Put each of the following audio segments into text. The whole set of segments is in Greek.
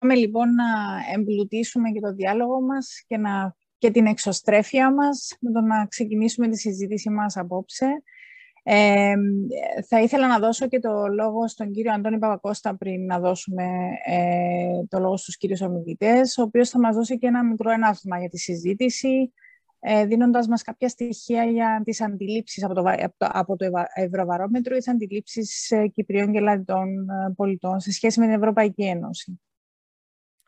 λοιπόν να εμπλουτίσουμε και το διάλογο μας και, να, και την εξωστρέφεια μας με το να ξεκινήσουμε τη συζήτηση μας απόψε. Ε, θα ήθελα να δώσω και το λόγο στον κύριο Αντώνη Παπακώστα πριν να δώσουμε ε, το λόγο στους κύριους ομιλητές, ο οποίος θα μας δώσει και ένα μικρό ενάψημα για τη συζήτηση, ε, δίνοντας μας κάποια στοιχεία για τις αντιλήψεις από το, από το, Ευρωβαρόμετρο ή τις αντιλήψεις ε, Κυπριών και Λατινών ε, πολιτών σε σχέση με την Ευρωπαϊκή Ένωση.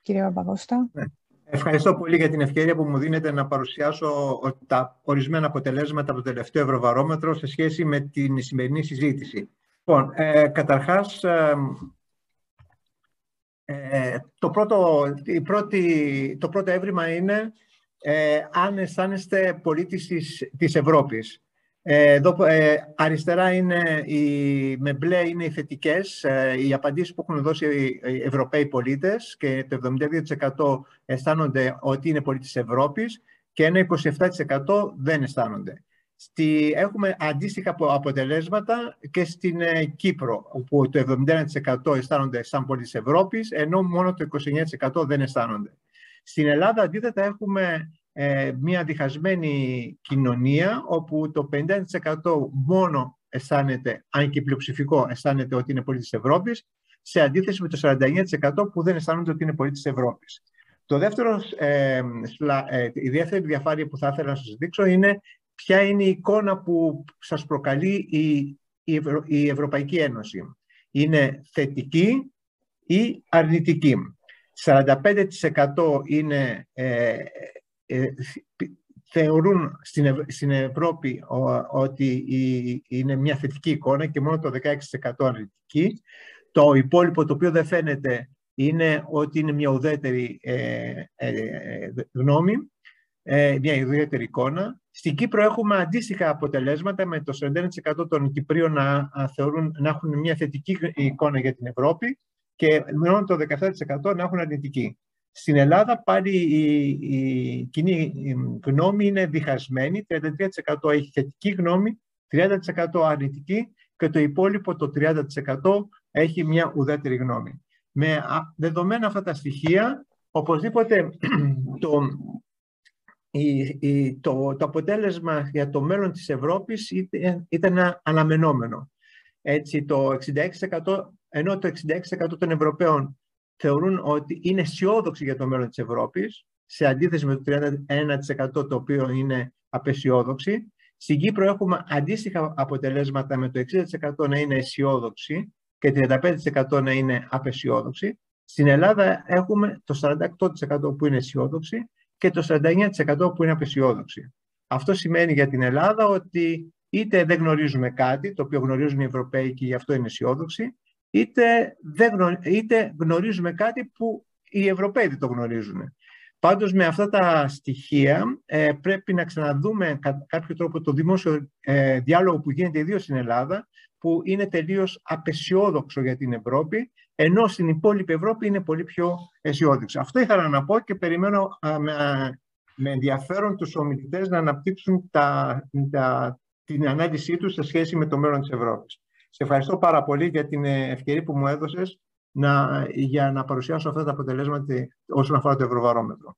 Κύριε Παπαγώστα. Ναι. Ευχαριστώ πολύ για την ευκαιρία που μου δίνετε να παρουσιάσω τα ορισμένα αποτελέσματα από το τελευταίο Ευρωβαρόμετρο σε σχέση με την σημερινή συζήτηση. Λοιπόν, ε, καταρχάς, ε, ε το, πρώτο, η πρώτη, το πρώτο έβριμα είναι ε, αν αισθάνεστε πολίτης της, της Ευρώπης. Ε, εδώ, ε, αριστερά είναι οι, με μπλε είναι οι θετικές, ε, οι απαντήσεις που έχουν δώσει οι Ευρωπαίοι πολίτες και το 72% αισθάνονται ότι είναι πολίτες της Ευρώπης και ένα 27% δεν αισθάνονται. Στη, έχουμε αντίστοιχα αποτελέσματα και στην Κύπρο, όπου το 71% αισθάνονται σαν πολίτες της Ευρώπης, ενώ μόνο το 29% δεν αισθάνονται. Στην Ελλάδα, αντίθετα, έχουμε ε, μια διχασμένη κοινωνία όπου το 50% μόνο αισθάνεται, αν και πλειοψηφικό, αισθάνεται ότι είναι πολίτης της Ευρώπης, σε αντίθεση με το 49% που δεν αισθάνονται ότι είναι πολίτης της Ευρώπης. Το δεύτερο, ε, ε, η δεύτερη διαφάνεια που θα ήθελα να σας δείξω είναι ποια είναι η εικόνα που σας προκαλεί η, η, η Ευρωπαϊκή Ένωση. Είναι θετική ή αρνητική. 45% είναι ε, ε, θεωρούν στην, Ευρώπη ότι είναι μια θετική εικόνα και μόνο το 16% αρνητική. Το υπόλοιπο το οποίο δεν φαίνεται είναι ότι είναι μια ουδέτερη ε, ε, γνώμη, μια ουδέτερη εικόνα. Στην Κύπρο έχουμε αντίστοιχα αποτελέσματα με το 41% των Κυπρίων να, θεωρούν, να έχουν μια θετική εικόνα για την Ευρώπη και μόνο το 17% να έχουν αρνητική. Στην Ελλάδα πάλι η, η κοινή γνώμη είναι διχασμένη, 33% έχει θετική γνώμη, 30% αρνητική και το υπόλοιπο το 30% έχει μια ουδέτερη γνώμη. Με δεδομένα αυτά τα στοιχεία, οπωσδήποτε το, η, το, το αποτέλεσμα για το μέλλον της Ευρώπης ήταν αναμενόμενο. Έτσι, το 66%, ενώ το 66% των Ευρωπαίων θεωρούν ότι είναι αισιόδοξοι για το μέλλον της Ευρώπης, σε αντίθεση με το 31% το οποίο είναι απεσιόδοξοι. Στην Κύπρο έχουμε αντίστοιχα αποτελέσματα με το 60% να είναι αισιόδοξοι και 35% να είναι απεσιόδοξοι. Στην Ελλάδα έχουμε το 48% που είναι αισιόδοξοι και το 49% που είναι απεσιόδοξοι. Αυτό σημαίνει για την Ελλάδα ότι είτε δεν γνωρίζουμε κάτι, το οποίο γνωρίζουν οι Ευρωπαίοι και γι' αυτό είναι αισιόδοξοι, είτε, δεν είτε γνωρίζουμε κάτι που οι Ευρωπαίοι δεν το γνωρίζουν. Πάντως με αυτά τα στοιχεία ε, πρέπει να ξαναδούμε κατά κάποιο τρόπο το δημόσιο ε, διάλογο που γίνεται ιδίως στην Ελλάδα που είναι τελείως απεσιόδοξο για την Ευρώπη ενώ στην υπόλοιπη Ευρώπη είναι πολύ πιο αισιόδοξο. Αυτό ήθελα να πω και περιμένω με, με ενδιαφέρον τους ομιλητές να αναπτύξουν τα, τα, την ανάλυση τους σε σχέση με το μέλλον της Ευρώπης. Σε ευχαριστώ πάρα πολύ για την ε, ευκαιρία που μου έδωσες να, για να παρουσιάσω αυτά τα αποτελέσματα όσον αφορά το Ευρωβαρόμετρο.